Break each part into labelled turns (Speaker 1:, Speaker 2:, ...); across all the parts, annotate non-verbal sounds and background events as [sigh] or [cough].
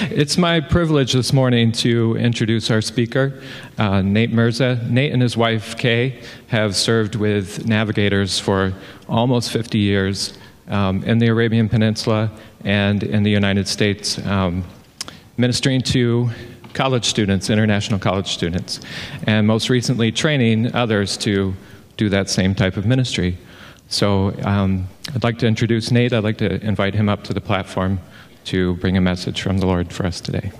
Speaker 1: It's my privilege this morning to introduce our speaker, uh, Nate Mirza. Nate and his wife, Kay, have served with navigators for almost 50 years um, in the Arabian Peninsula and in the United States, um, ministering to college students, international college students, and most recently training others to do that same type of ministry. So um, I'd like to introduce Nate. I'd like to invite him up to the platform to bring a message from the Lord for us today.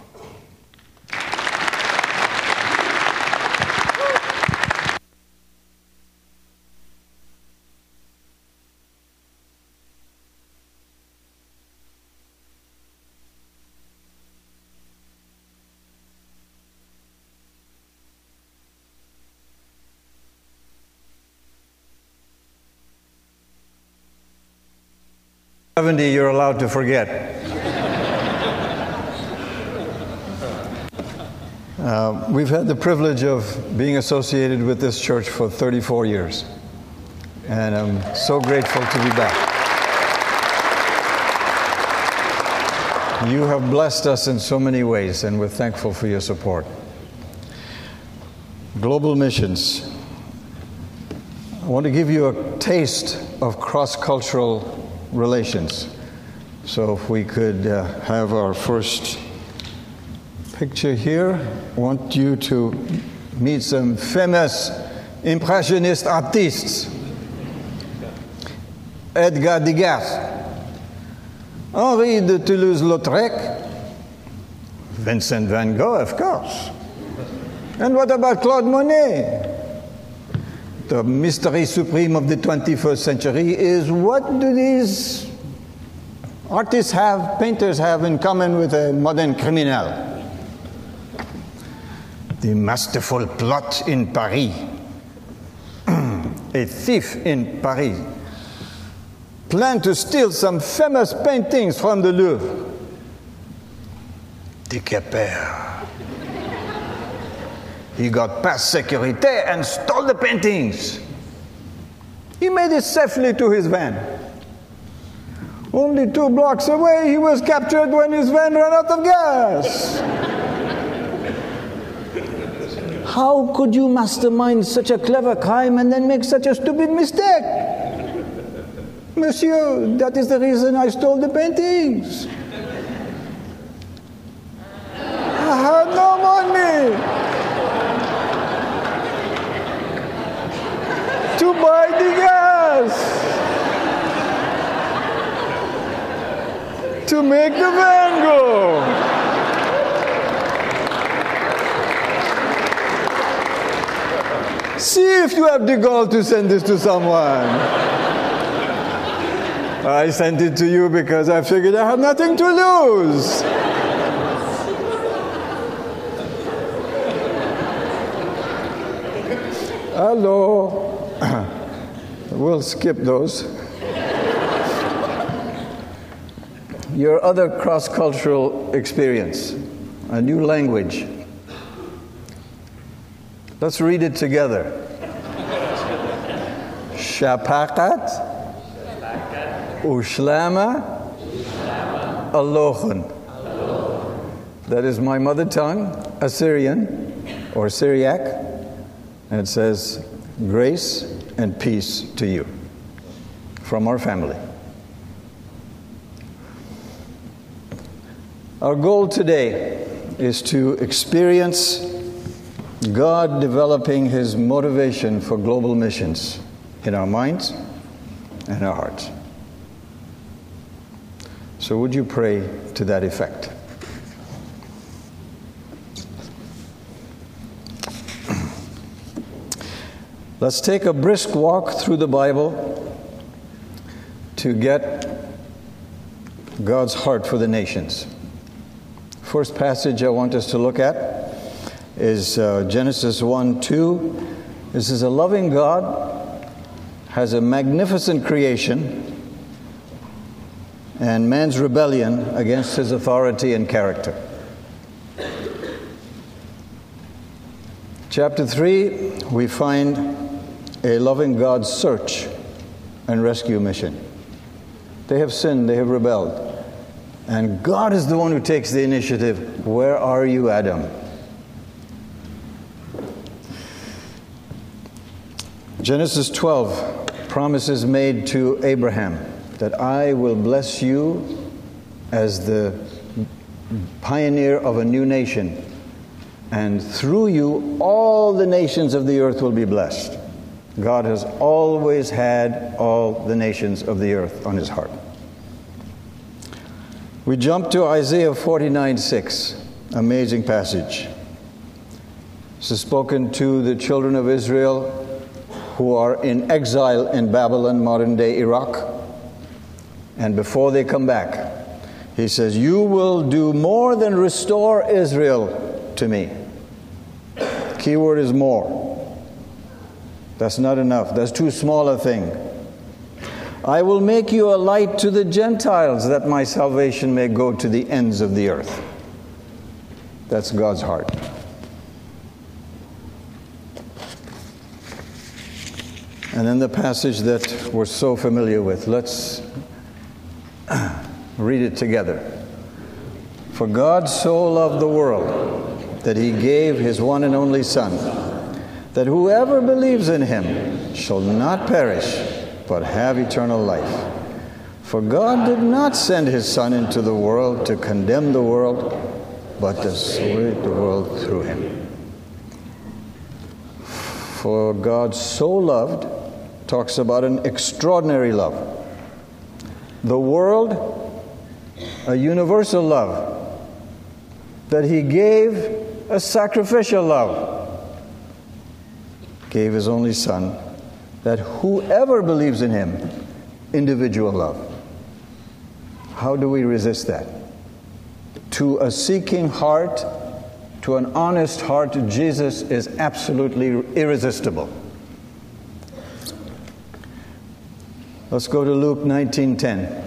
Speaker 2: Seventy, you're allowed to forget. Uh, we've had the privilege of being associated with this church for 34 years, and I'm so grateful to be back. You have blessed us in so many ways, and we're thankful for your support. Global missions. I want to give you a taste of cross cultural relations. So, if we could uh, have our first picture here, I want you to meet some famous impressionist artists Edgar Degas, Henri de Toulouse Lautrec, Vincent van Gogh, of course. And what about Claude Monet? the mystery supreme of the 21st century is what do these artists have, painters have in common with a modern criminal? The masterful plot in Paris, a thief in Paris, planned to steal some famous paintings from the Louvre. De Quepert. He got past security and stole the paintings. He made it safely to his van. Only two blocks away, he was captured when his van ran out of gas. How could you mastermind such a clever crime and then make such a stupid mistake? Monsieur, that is the reason I stole the paintings. I had no money. to buy the gas to make the van go. See if you have the gall to send this to someone. I sent it to you because I figured I had nothing to lose. Hello. [coughs] we'll skip those. Your other cross cultural experience, a new language. Let's read it together. Shapakat Ushlama Alochun. That is my mother tongue, Assyrian or Syriac. And it says, Grace and peace to you from our family. Our goal today is to experience God developing His motivation for global missions in our minds and our hearts. So, would you pray to that effect? [clears throat] Let's take a brisk walk through the Bible to get God's heart for the nations. First passage I want us to look at is uh, Genesis 1 2. This is a loving God, has a magnificent creation, and man's rebellion against his authority and character. Chapter 3, we find a loving God's search and rescue mission. They have sinned, they have rebelled. And God is the one who takes the initiative. Where are you, Adam? Genesis 12 promises made to Abraham that I will bless you as the pioneer of a new nation, and through you all the nations of the earth will be blessed. God has always had all the nations of the earth on his heart. We jump to Isaiah 49 6, amazing passage. This is spoken to the children of Israel who are in exile in Babylon, modern day Iraq. And before they come back, he says, You will do more than restore Israel to me. Keyword is more. That's not enough. That's too small a thing. I will make you a light to the Gentiles that my salvation may go to the ends of the earth. That's God's heart. And then the passage that we're so familiar with. Let's [clears throat] read it together. For God so loved the world that he gave his one and only Son, that whoever believes in him shall not perish but have eternal life. For God did not send his Son into the world to condemn the world, but to save the world through him. For God so loved talks about an extraordinary love. The world, a universal love, that he gave a sacrificial love, gave his only Son that whoever believes in him, individual love. How do we resist that? To a seeking heart, to an honest heart, Jesus is absolutely irresistible. Let's go to Luke 19:10.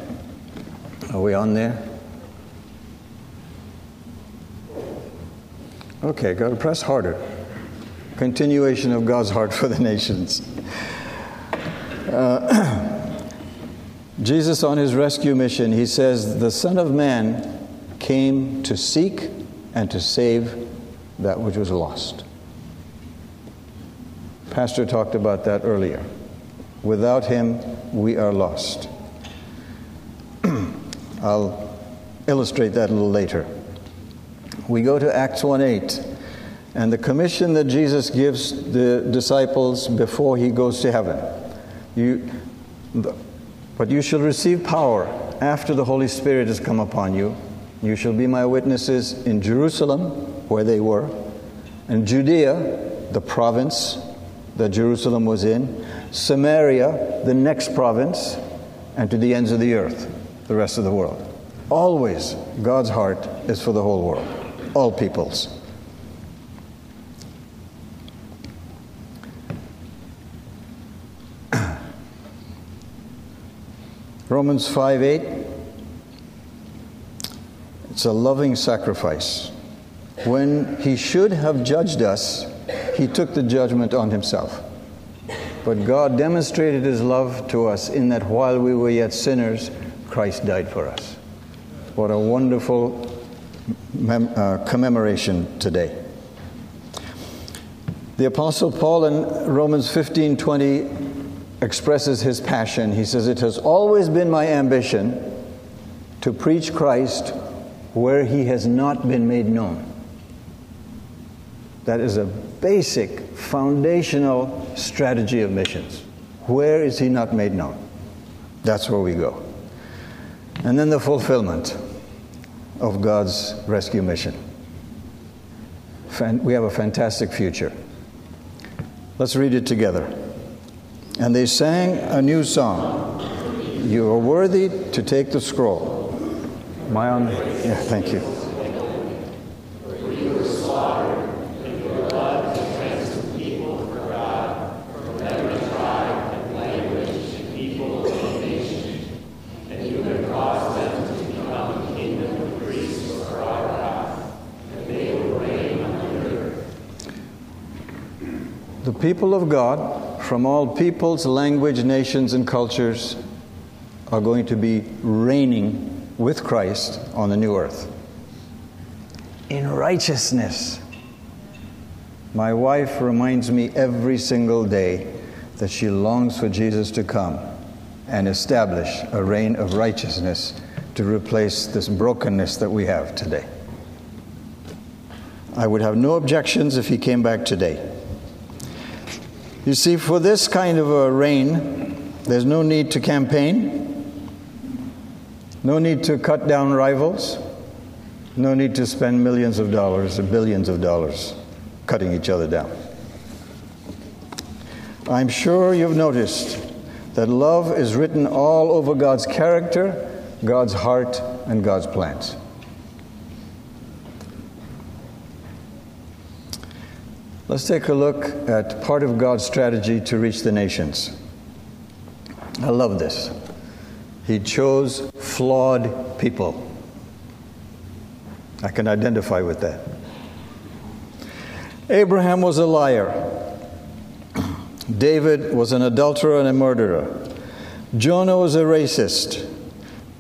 Speaker 2: Are we on there? Okay, got to press harder. Continuation of God's heart for the nations. Uh, [clears throat] Jesus, on his rescue mission, he says, The Son of Man came to seek and to save that which was lost. Pastor talked about that earlier. Without him, we are lost. [clears throat] I'll illustrate that a little later. We go to Acts 1 8, and the commission that Jesus gives the disciples before he goes to heaven. You, but you shall receive power after the Holy Spirit has come upon you. You shall be my witnesses in Jerusalem, where they were, and Judea, the province that Jerusalem was in, Samaria, the next province, and to the ends of the earth, the rest of the world. Always, God's heart is for the whole world, all peoples. [clears throat] Romans 5 8. It's a loving sacrifice. When he should have judged us, he took the judgment on himself. But God demonstrated his love to us in that while we were yet sinners, Christ died for us. What a wonderful mem- uh, commemoration today. The Apostle Paul in Romans 15 20 expresses his passion. He says, It has always been my ambition to preach Christ where he has not been made known. That is a basic, foundational strategy of missions. Where is he not made known? That's where we go. And then the fulfillment of God's rescue mission. we have a fantastic future. Let's read it together. And they sang a new song. You are worthy to take the scroll. My own. Yeah, thank you. People of God from all peoples, language, nations, and cultures are going to be reigning with Christ on the new earth. In righteousness. My wife reminds me every single day that she longs for Jesus to come and establish a reign of righteousness to replace this brokenness that we have today. I would have no objections if he came back today. You see, for this kind of a reign, there's no need to campaign, no need to cut down rivals, no need to spend millions of dollars or billions of dollars cutting each other down. I'm sure you've noticed that love is written all over God's character, God's heart, and God's plans. Let's take a look at part of God's strategy to reach the nations. I love this. He chose flawed people. I can identify with that. Abraham was a liar. David was an adulterer and a murderer. Jonah was a racist.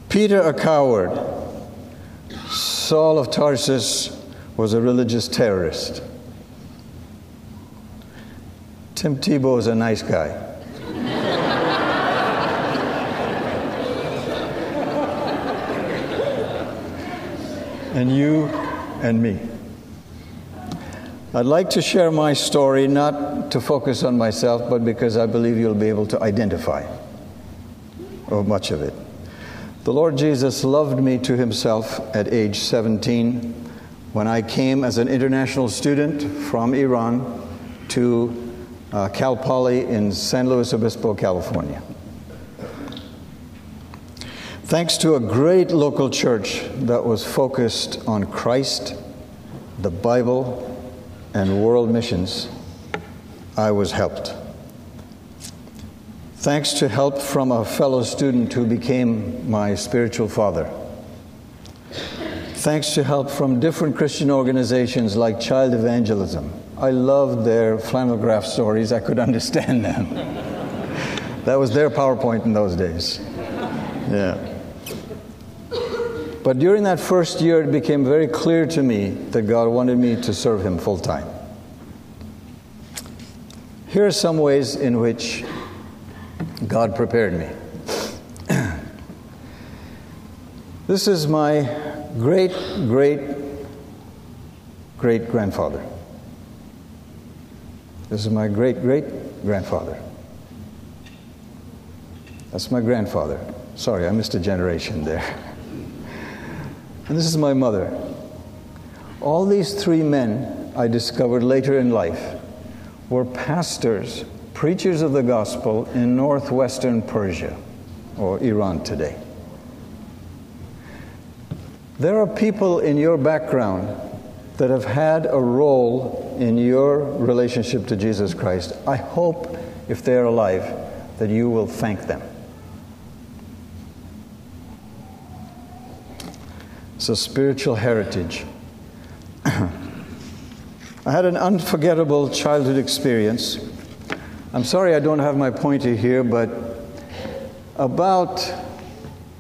Speaker 2: Peter a coward. Saul of Tarsus was a religious terrorist. Tim Tebow is a nice guy. and you and me. I'd like to share my story not to focus on myself, but because I believe you'll be able to identify or much of it. The Lord Jesus loved me to himself at age 17 when I came as an international student from Iran to uh, Cal Poly in San Luis Obispo, California. Thanks to a great local church that was focused on Christ, the Bible, and world missions, I was helped. Thanks to help from a fellow student who became my spiritual father. Thanks to help from different Christian organizations like Child Evangelism. I loved their flannel graph stories, I could understand them. that was their PowerPoint in those days. Yeah. But during that first year, it became very clear to me that God wanted me to serve Him full time. Here are some ways in which God prepared me. this is my great, great, great grandfather. This is my great, great grandfather. That's my grandfather. Sorry, I missed a generation there. [laughs] And this is my mother. All these three men I discovered later in life were pastors, preachers of the gospel in northwestern Persia or Iran today. There are people in your background that have had a role in your relationship to Jesus Christ. I hope, if they're alive, that you will thank them. A spiritual heritage. [clears throat] I had an unforgettable childhood experience. I'm sorry I don't have my pointer here, but about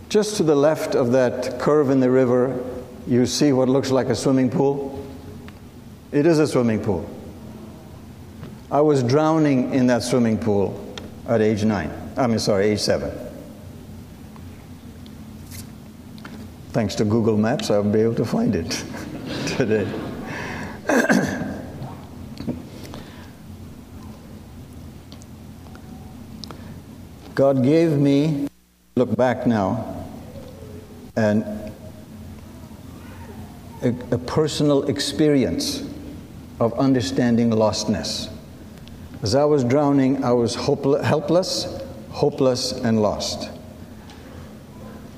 Speaker 2: just to the left of that curve in the river, you see what looks like a swimming pool. It is a swimming pool. I was drowning in that swimming pool at age nine. I mean, sorry, age seven. Thanks to Google Maps, I'll be able to find it [laughs] today. [coughs] God gave me, look back now, and a, a personal experience of understanding lostness. As I was drowning, I was helpless, hopeless, and lost.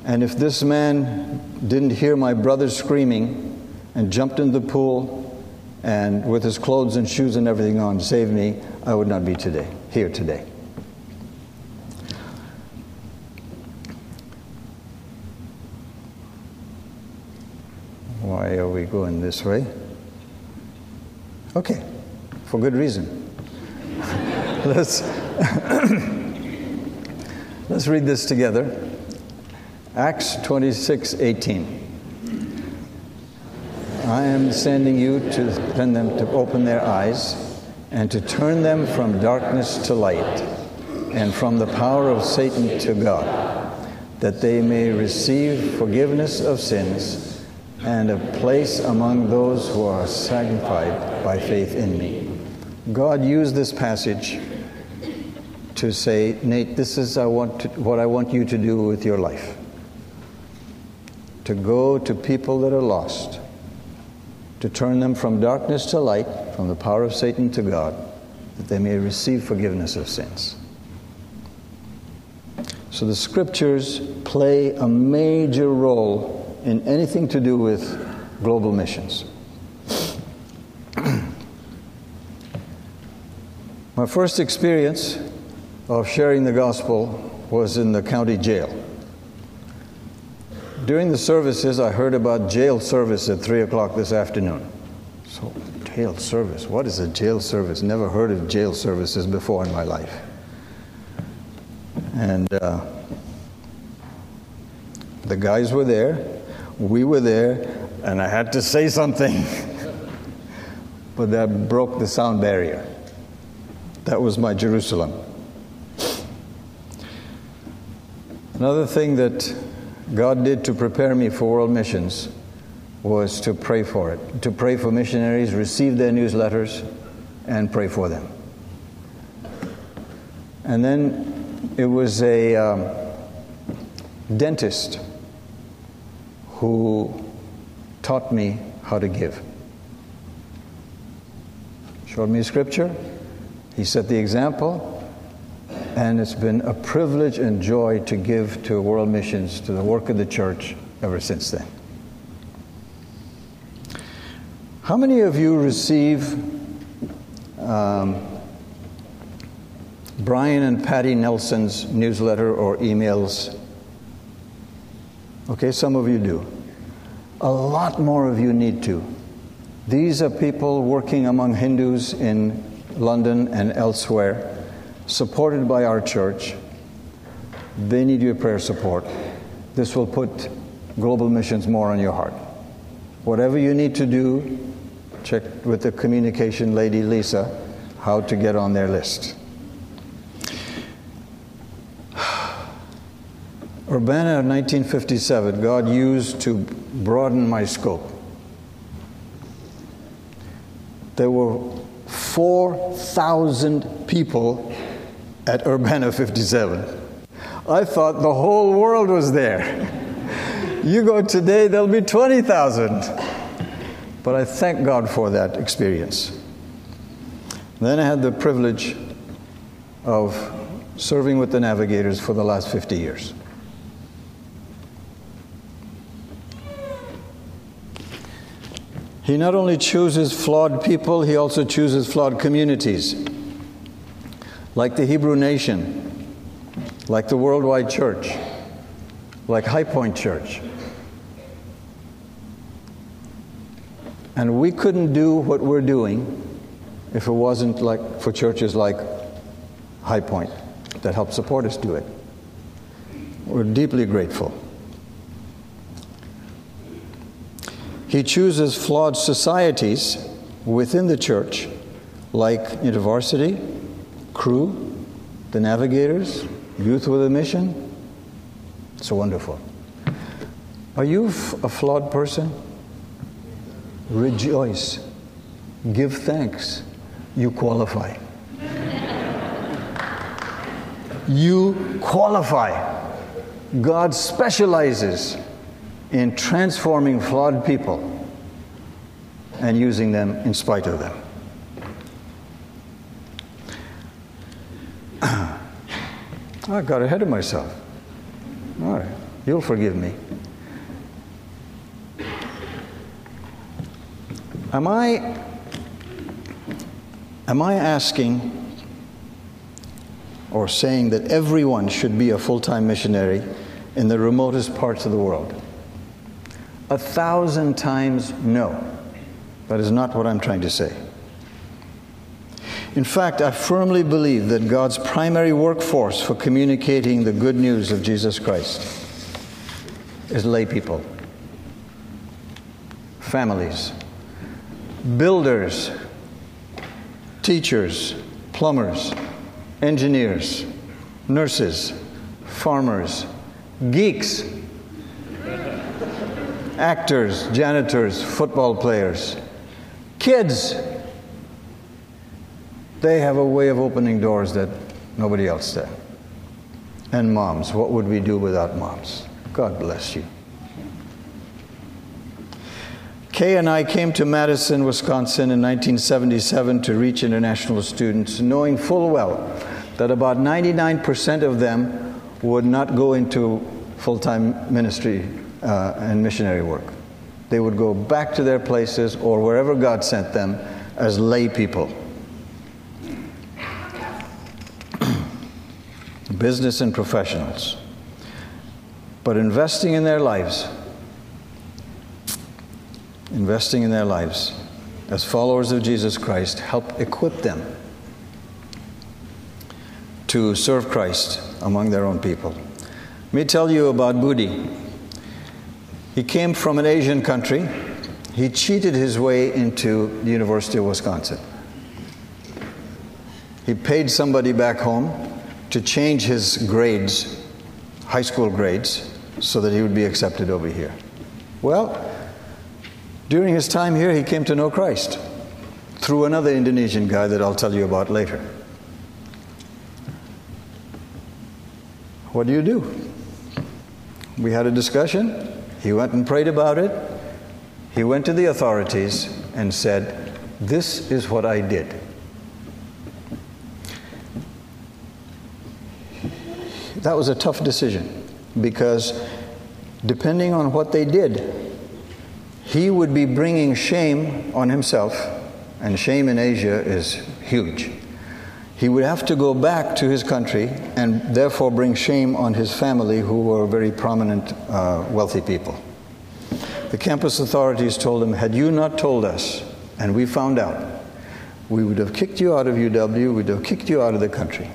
Speaker 2: And if this man didn't hear my brother screaming and jumped in the pool and with his clothes and shoes and everything on saved me, I would not be today, here today. Why are we going this way? Okay, for good reason. [laughs] let's [coughs] let's read this together. Acts 26 18. I am sending you to send them to open their eyes and to turn them from darkness to light and from the power of Satan to God, that they may receive forgiveness of sins and a place among those who are sanctified by faith in me. God used this passage to say, Nate, this is I want to, what I want you to do with your life. To go to people that are lost to turn them from darkness to light, from the power of Satan to God, that they may receive forgiveness of sins. So the scriptures play a major role in anything to do with global missions. [clears throat] My first experience of sharing the gospel was in the county jail. During the services, I heard about jail service at 3 o'clock this afternoon. So, jail service. What is a jail service? Never heard of jail services before in my life. And uh, the guys were there, we were there, and I had to say something. but that broke the sound barrier. That was my Jerusalem. Another thing that God did to prepare me for world missions was to pray for it, to pray for missionaries, receive their newsletters, and pray for them. And then it was a um, dentist who taught me how to give. Showed me scripture, he set the example, and it's been a privilege and joy to give to world missions, to the work of the church ever since then. How many of you receive um, Brian and Patty Nelson's newsletter or emails? Okay, some of you do. A lot more of you need to. These are people working among Hindus in London and elsewhere supported by our church. They need your prayer support. This will put global missions more on your heart. Whatever you need to do, check with the communication lady Lisa how to get on their list. Urbana of 1957, God used to broaden my scope. There were 4,000 people at Urbana 57. I thought the whole world was there. You go today, there'll be 20,000. But I thank God for that experience. Then I had the privilege of serving with the navigators for the last 50 years. He not only chooses flawed people, he also chooses flawed communities like the Hebrew nation, like the worldwide church, like High Point Church. And we couldn't do what we're doing if it wasn't like for churches like High Point that help support us do it. We're deeply grateful. He chooses flawed societies within the church, like InterVarsity, Cru, the navigators, youth with a mission. It's wonderful. Are you a flawed person? Rejoice. Give thanks. You qualify. you qualify. God specializes in transforming flawed people and using them in spite of them. [clears throat] I got ahead of myself. All right, you'll forgive me. Am I am I asking or saying that everyone should be a full-time missionary in the remotest parts of the world? A thousand times no. That is not what I'm trying to say. In fact, I firmly believe that God's primary workforce for communicating the good news of Jesus Christ is lay people, families, builders, teachers, plumbers, engineers, nurses, farmers, geeks, actors, janitors, football players, kids. They have a way of opening doors that nobody else does. And moms, what would we do without moms? God bless you. Kay and I came to Madison, Wisconsin in 1977 to reach international students, knowing full well that about 99% of them would not go into full time ministry uh, and missionary work. They would go back to their places or wherever God sent them as lay people. [clears throat] Business and professionals. But investing in their lives, investing in their lives as followers of Jesus Christ help equip them to serve Christ among their own people. Let me tell you about Budi. He came from an Asian country. He cheated his way into the University of Wisconsin. He paid somebody back home to change his grades, high school grades, so that he would be accepted over here. Well, during his time here, he came to know Christ through another Indonesian guy that I'll tell you about later. What do you do? We had a discussion. He went and prayed about it. He went to the authorities and said, This is what I did. That was a tough decision because depending on what they did, he would be bringing shame on himself, and shame in Asia is huge. He would have to go back to his country and therefore bring shame on his family, who were very prominent, uh, wealthy people. The campus authorities told him, Had you not told us, and we found out, we would have kicked you out of UW, we would have kicked you out of the country.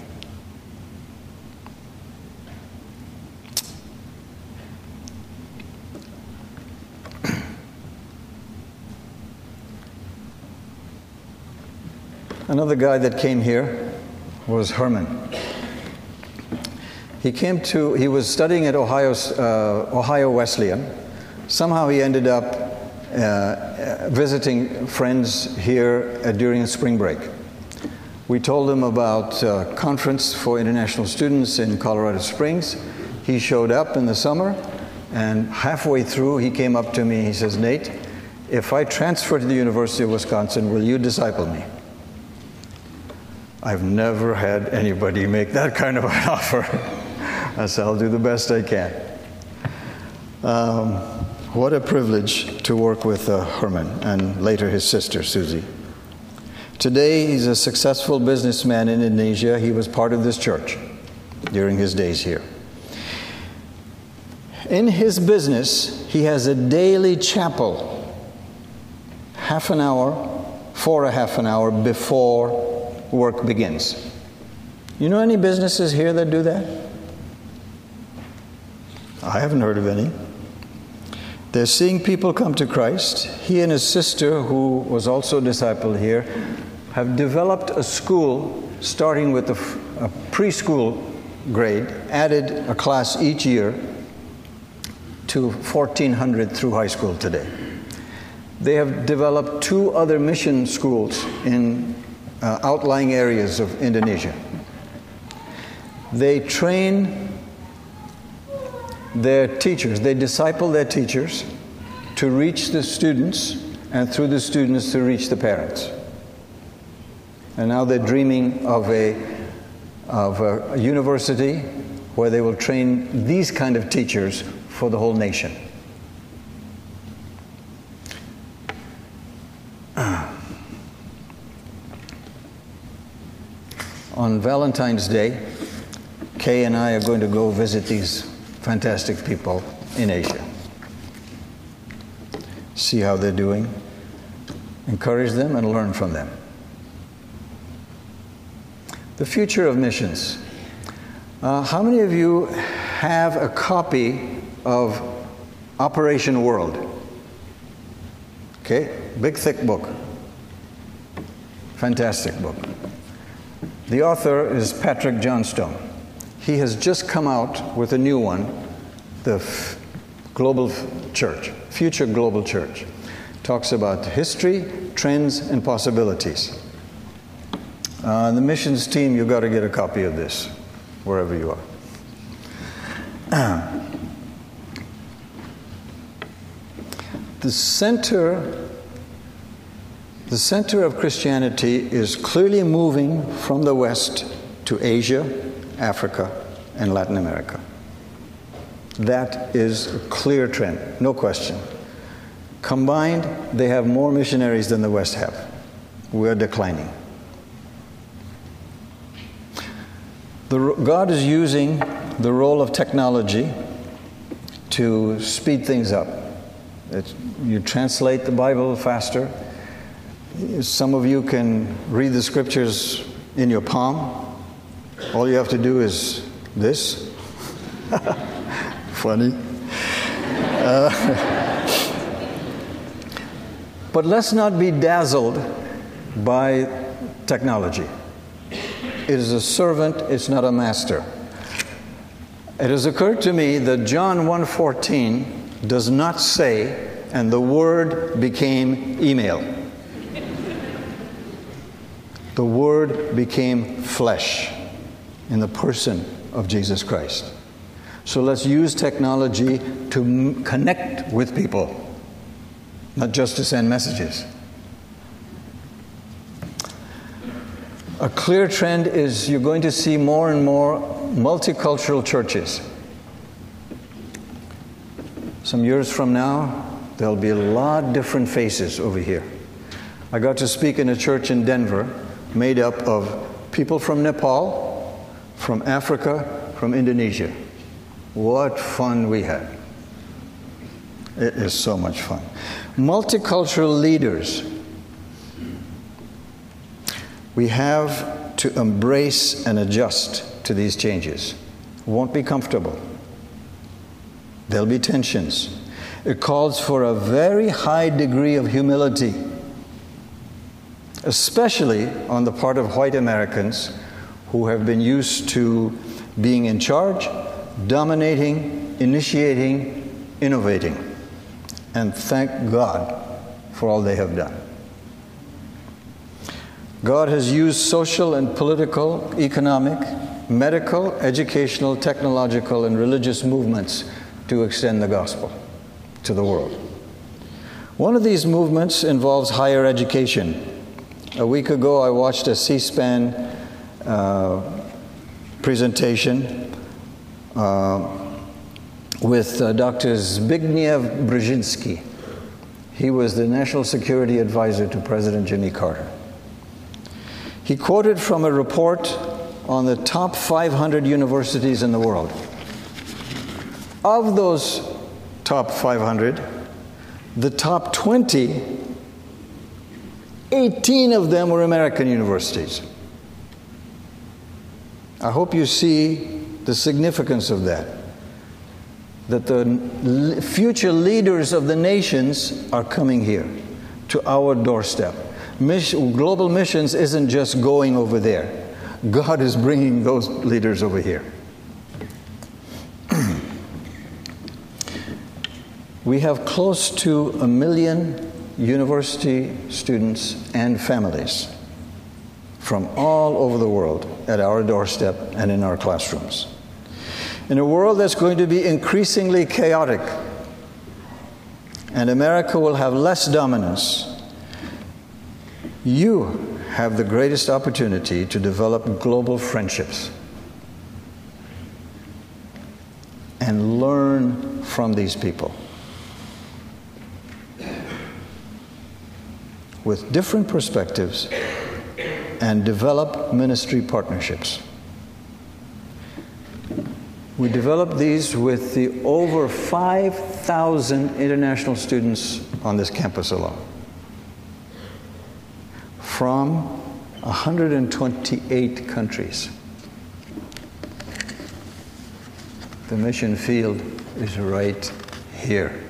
Speaker 2: Another guy that came here was Herman. He came to, he was studying at Ohio, uh, Ohio Wesleyan. Somehow he ended up uh, visiting friends here uh, during spring break. We told him about a conference for international students in Colorado Springs. He showed up in the summer, and halfway through, he came up to me. He says, Nate, if I transfer to the University of Wisconsin, will you disciple me? I've never had anybody make that kind of an [laughs] offer. I said, I'll do the best I can. Um, what a privilege to work with uh, Herman and later his sister, Susie. Today, he's a successful businessman in Indonesia. He was part of this church during his days here. In his business, he has a daily chapel, half an hour, for a half an hour before work begins. You know any businesses here that do that? I haven't heard of any. They're seeing people come to Christ. He and his sister, who was also a disciple here, have developed a school starting with a, a preschool grade, added a class each year to 1,400 through high school today. They have developed two other mission schools in uh, outlying areas of Indonesia. They train their teachers, they disciple their teachers to reach the students, and through the students to reach the parents. And now they're dreaming of a, of a university where they will train these kind of teachers for the whole nation. On Valentine's Day, Kay and I are going to go visit these fantastic people in Asia. See how they're doing, encourage them, and learn from them. The future of missions. Uh, how many of you have a copy of Operation World. Okay? Big, thick book. Fantastic book. The author is Patrick Johnstone. He has just come out with a new one, The F- Global Church, Future Global Church. Talks about history, trends, and possibilities. Uh, the missions team, you've got to get a copy of this, wherever you are. [clears throat] the center the center of Christianity is clearly moving from the West to Asia, Africa, and Latin America. That is a clear trend, no question. Combined, they have more missionaries than the West have. We are declining. The, God is using the role of technology to speed things up. It's, you translate the Bible faster. Some of you can read the scriptures in your palm. All you have to do is this. [laughs] Funny. Uh, [laughs] but let's not be dazzled by technology. It is a servant, it's not a master. It has occurred to me that John 1:14 does not say and the word became email. The word became flesh in the person of Jesus Christ. So let's use technology to m- connect with people, not just to send messages. A clear trend is you're going to see more and more multicultural churches. Some years from now, there'll be a lot different faces over here. I got to speak in a church in Denver made up of people from Nepal, from Africa, from Indonesia. What fun we had! It is so much fun. Multicultural leaders we have to embrace and adjust to these changes. Won't be comfortable. There'll be tensions. It calls for a very high degree of humility, especially on the part of white Americans who have been used to being in charge, dominating, initiating, innovating. And thank God for all they have done. God has used social and political, economic, medical, educational, technological, and religious movements to extend the gospel to the world. One of these movements involves higher education. A week ago, I watched a C SPAN uh, presentation uh, with uh, Dr. Zbigniew Brzezinski. He was the national security advisor to President Jimmy Carter. He quoted from a report on the top 500 universities in the world. Of those top 500, the top 20, 18 of them were American universities. I hope you see the significance of that. That the future leaders of the nations are coming here to our doorstep. Mission, global missions isn't just going over there. God is bringing those leaders over here. [clears throat] we have close to a million university students and families from all over the world at our doorstep and in our classrooms. In a world that's going to be increasingly chaotic, and America will have less dominance you have the greatest opportunity to develop global friendships and learn from these people. With different perspectives and develop ministry partnerships. We developed these with the over 5,000 international students on this campus alone from 128 countries. The mission field is right here.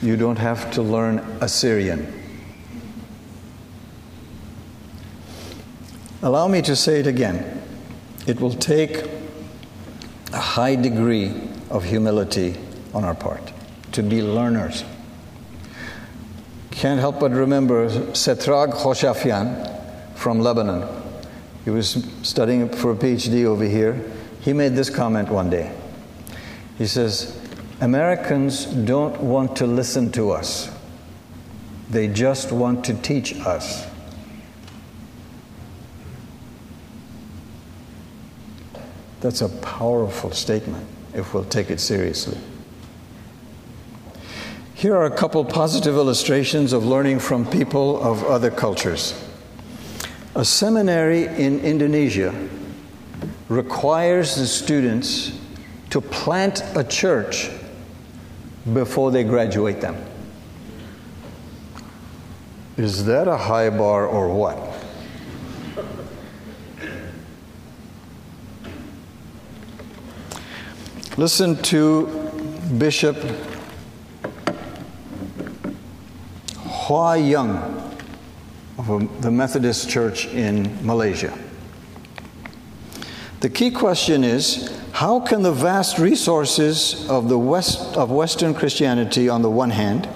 Speaker 2: You don't have to learn Assyrian. Allow me to say it again. It will take a high degree of humility on our part to be learners. Can't help but remember Setrag Hoshafian from Lebanon. He was studying for a PhD over here. He made this comment one day. He says, Americans don't want to listen to us, they just want to teach us. That's a powerful statement if we'll take it seriously. Here are a couple positive illustrations of learning from people of other cultures. A seminary in Indonesia requires the students to plant a church before they graduate them. Is that a high bar or what? Listen to Bishop Hwa Yung of the Methodist Church in Malaysia. The key question is how can the vast resources of, the West, of Western Christianity on the one hand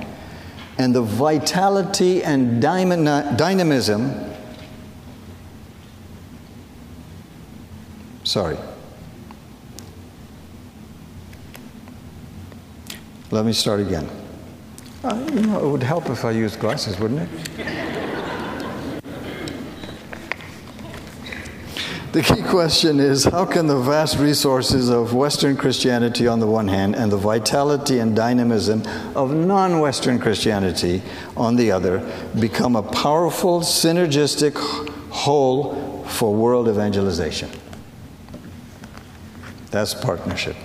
Speaker 2: and the vitality and dynamism, sorry, let me start again. Uh, you know, it would help if I used glasses, wouldn't it? The key question is how can the vast resources of Western Christianity on the one hand and the vitality and dynamism of non Western Christianity on the other become a powerful, synergistic whole for world evangelization? That's partnership.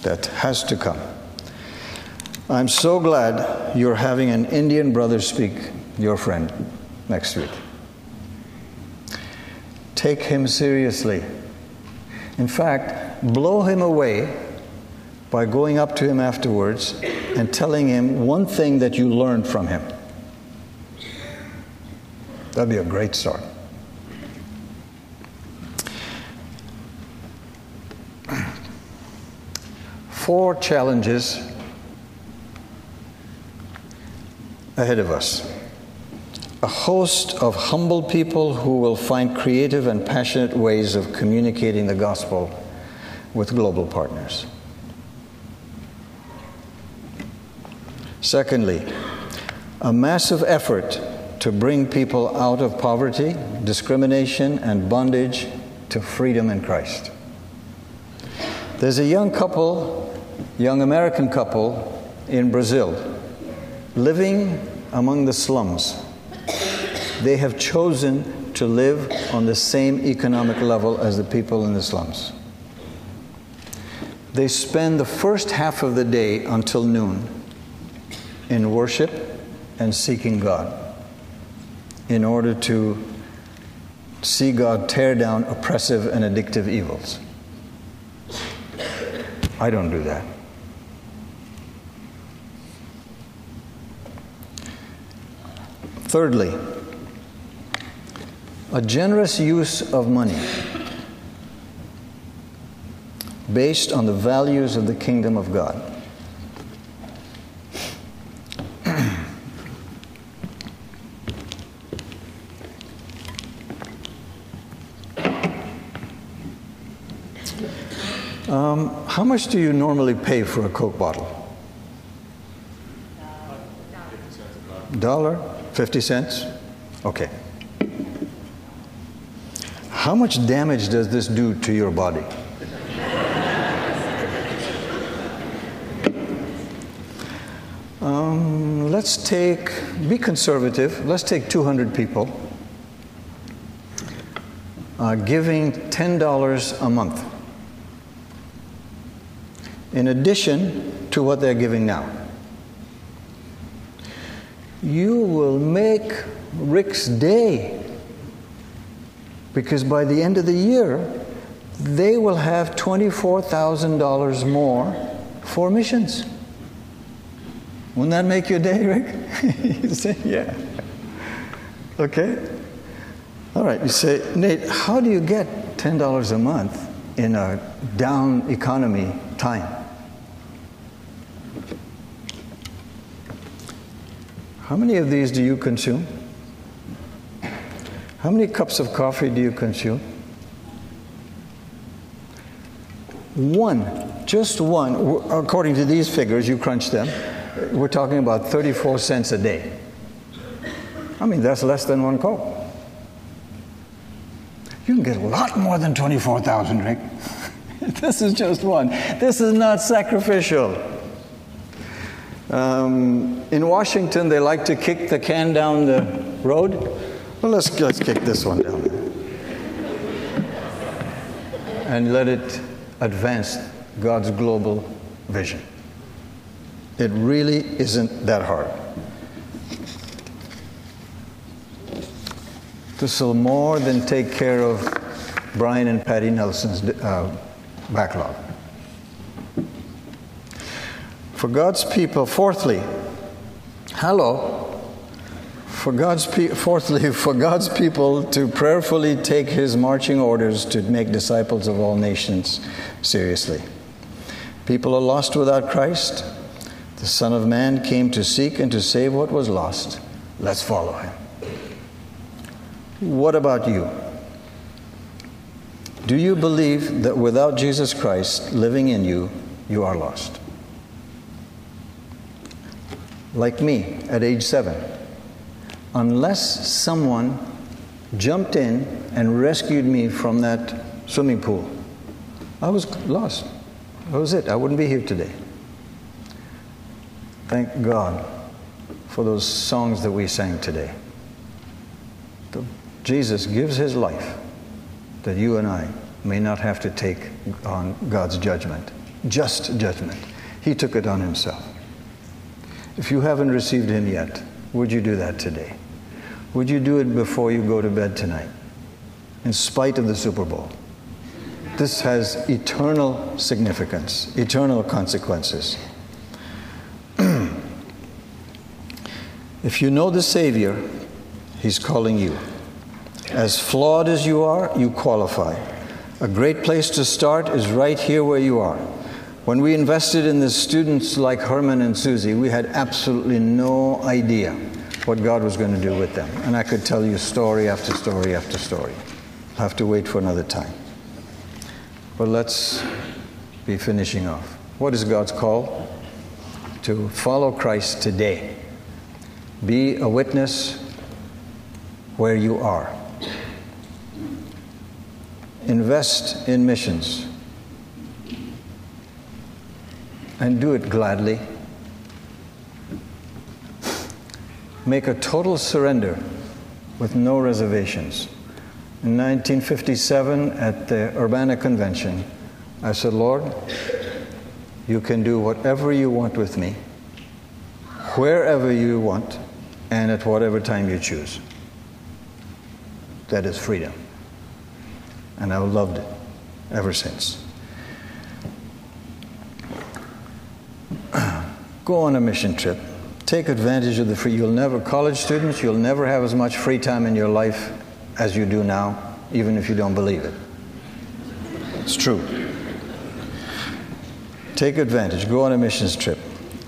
Speaker 2: That has to come. I'm so glad you're having an Indian brother speak, your friend, next week. Take him seriously. In fact, blow him away by going up to him afterwards and telling him one thing that you learned from him. That'd be a great start. Four challenges ahead of us. A host of humble people who will find creative and passionate ways of communicating the gospel with global partners. Secondly, a massive effort to bring people out of poverty, discrimination, and bondage to freedom in Christ. There's a young couple, young American couple in Brazil living among the slums. They have chosen to live on the same economic level as the people in the slums. They spend the first half of the day until noon in worship and seeking God in order to see God tear down oppressive and addictive evils. I don't do that. Thirdly, a generous use of money based on the values of the kingdom of God. um, how much do you normally pay for a Coke bottle? Dollar? 50 cents? Okay. How much damage does this do to your body? Um, let's take, be conservative, let's take 200 people uh, giving $10 a month in addition to what they're giving now you will make Rick's day. Because by the end of the year, they will have $24,000 more for missions. Wouldn't that make your day, Rick? [laughs] you say, yeah. Okay? All right, you say, Nate, how do you get $10 a month in a down economy time? How many of these do you consume? How many cups of coffee do you consume? One, just one. According to these figures, you crunch them, we're talking about 34 cents a day. I mean, that's less than one Coke. You can get a lot more than 24,000, Rick. [laughs] this is just one. This is not sacrificial. Um, in Washington, they like to kick the can down the road. Well, let's, let's kick this one down. And let it advance God's global vision. It really isn't that hard. This will more than take care of Brian and Patty Nelson's uh, backlog. For God's people, fourthly, hello, for God's pe- fourthly, for God's people to prayerfully take His marching orders to make disciples of all nations seriously. People are lost without Christ. The Son of Man came to seek and to save what was lost. Let's follow Him. What about you? Do you believe that without Jesus Christ living in you, you are lost? Like me at age seven. Unless someone jumped in and rescued me from that swimming pool, I was lost. That was it. I wouldn't be here today. Thank God for those songs that we sang today. Jesus gives his life that you and I may not have to take on God's judgment, just judgment. He took it on himself. If you haven't received him yet, would you do that today? Would you do it before you go to bed tonight, in spite of the Super Bowl? This has eternal significance, eternal consequences. [clears throat] if you know the Savior, He's calling you. As flawed as you are, you qualify. A great place to start is right here where you are. When we invested in the students like Herman and Susie, we had absolutely no idea what God was going to do with them. And I could tell you story after story after story. I'll have to wait for another time. But let's be finishing off. What is God's call? To follow Christ today. Be a witness where you are invest in missions and do it gladly. Make a total surrender with no reservations. In 1957, at the Urbana Convention, I said, Lord, you can do whatever you want with me, wherever you want, and at whatever time you choose. That is freedom and I've loved it ever since. [clears throat] Go on a mission trip. Take advantage of the free. You'll never, college students, you'll never have as much free time in your life as you do now, even if you don't believe it. It's true. Take advantage. Go on a missions trip.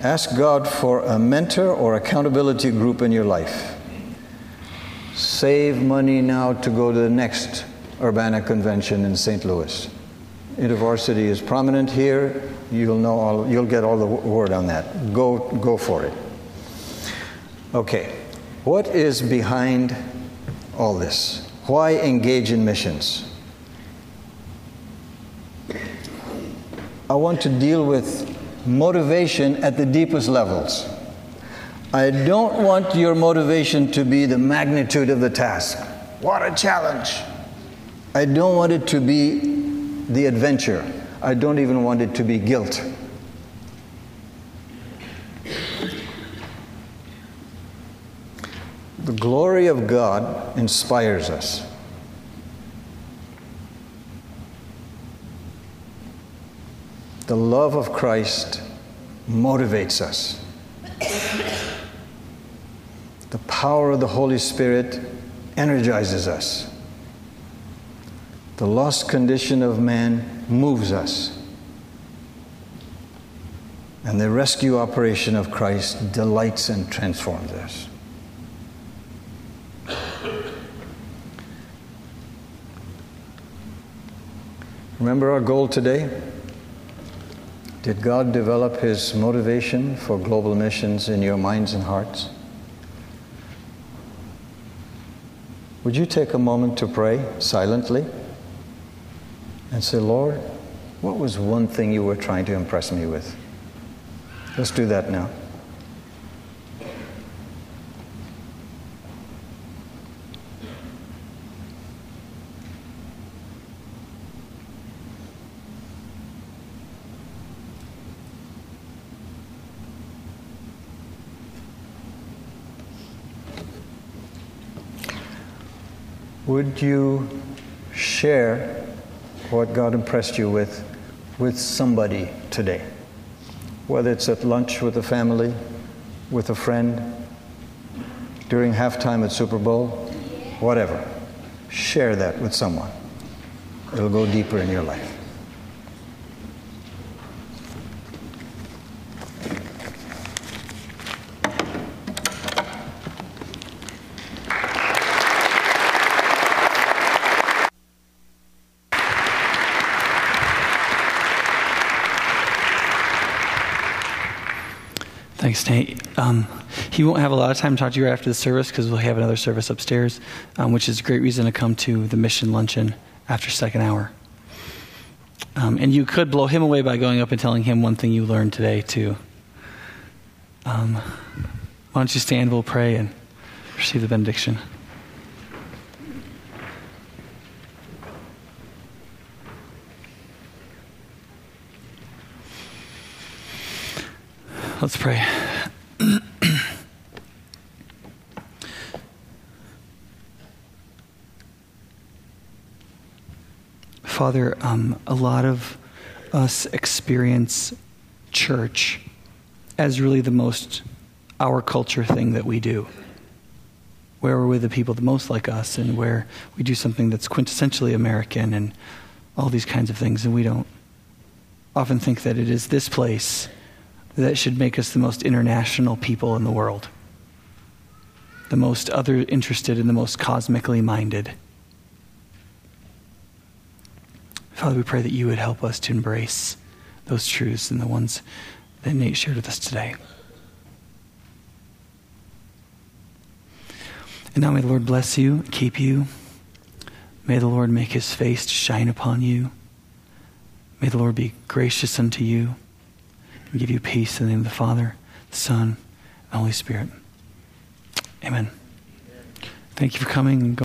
Speaker 2: Ask God for a mentor or accountability group in your life. Save money now to go to the next Urbana Convention in St. Louis. InterVarsity is prominent here. You'll know all, you'll get all the word on that. Go, go for it. Okay, what is behind all this? Why engage in missions? I want to deal with motivation at the deepest levels. I don't want your motivation to be the magnitude of the task. What a challenge! I don't want it to be the adventure. I don't even want it to be guilt. The glory of God inspires us. the love of Christ motivates us. The power of the Holy Spirit energizes us. The lost condition of man moves us. And the rescue operation of Christ delights and transforms us. Remember our goal today? Did God develop His motivation for global missions in your minds and hearts? Would you take a moment to pray silently and say, Lord, what was one thing you were trying to impress me with? Let's do that now. Would you share what God impressed you with with somebody today? Whether it's at lunch with a family, with a friend, during halftime at Super Bowl, whatever. Share that with someone. It'll go deeper in your life.
Speaker 3: Um, he won't have a lot of time to talk to you right after the service because we'll have another service upstairs, um, which is a great reason to come to the mission luncheon after second hour. Um, and you could blow him away by going up and telling him one thing you learned today, too. Um, why don't you stand? We'll pray and receive the benediction. Let's pray. Father, um, a lot of us experience church as really the most our culture thing that we do. Where we're with the people the most like us, and where we do something that's quintessentially American, and all these kinds of things, and we don't often think that it is this place that should make us the most international people in the world, the most other interested and the most cosmically minded. Father, we pray that you would help us to embrace those truths and the ones that Nate shared with us today. And now may the Lord bless you, keep you. May the Lord make his face to shine upon you. May the Lord be gracious unto you and give you peace in the name of the Father, the Son, and the Holy Spirit. Amen. Thank you for coming.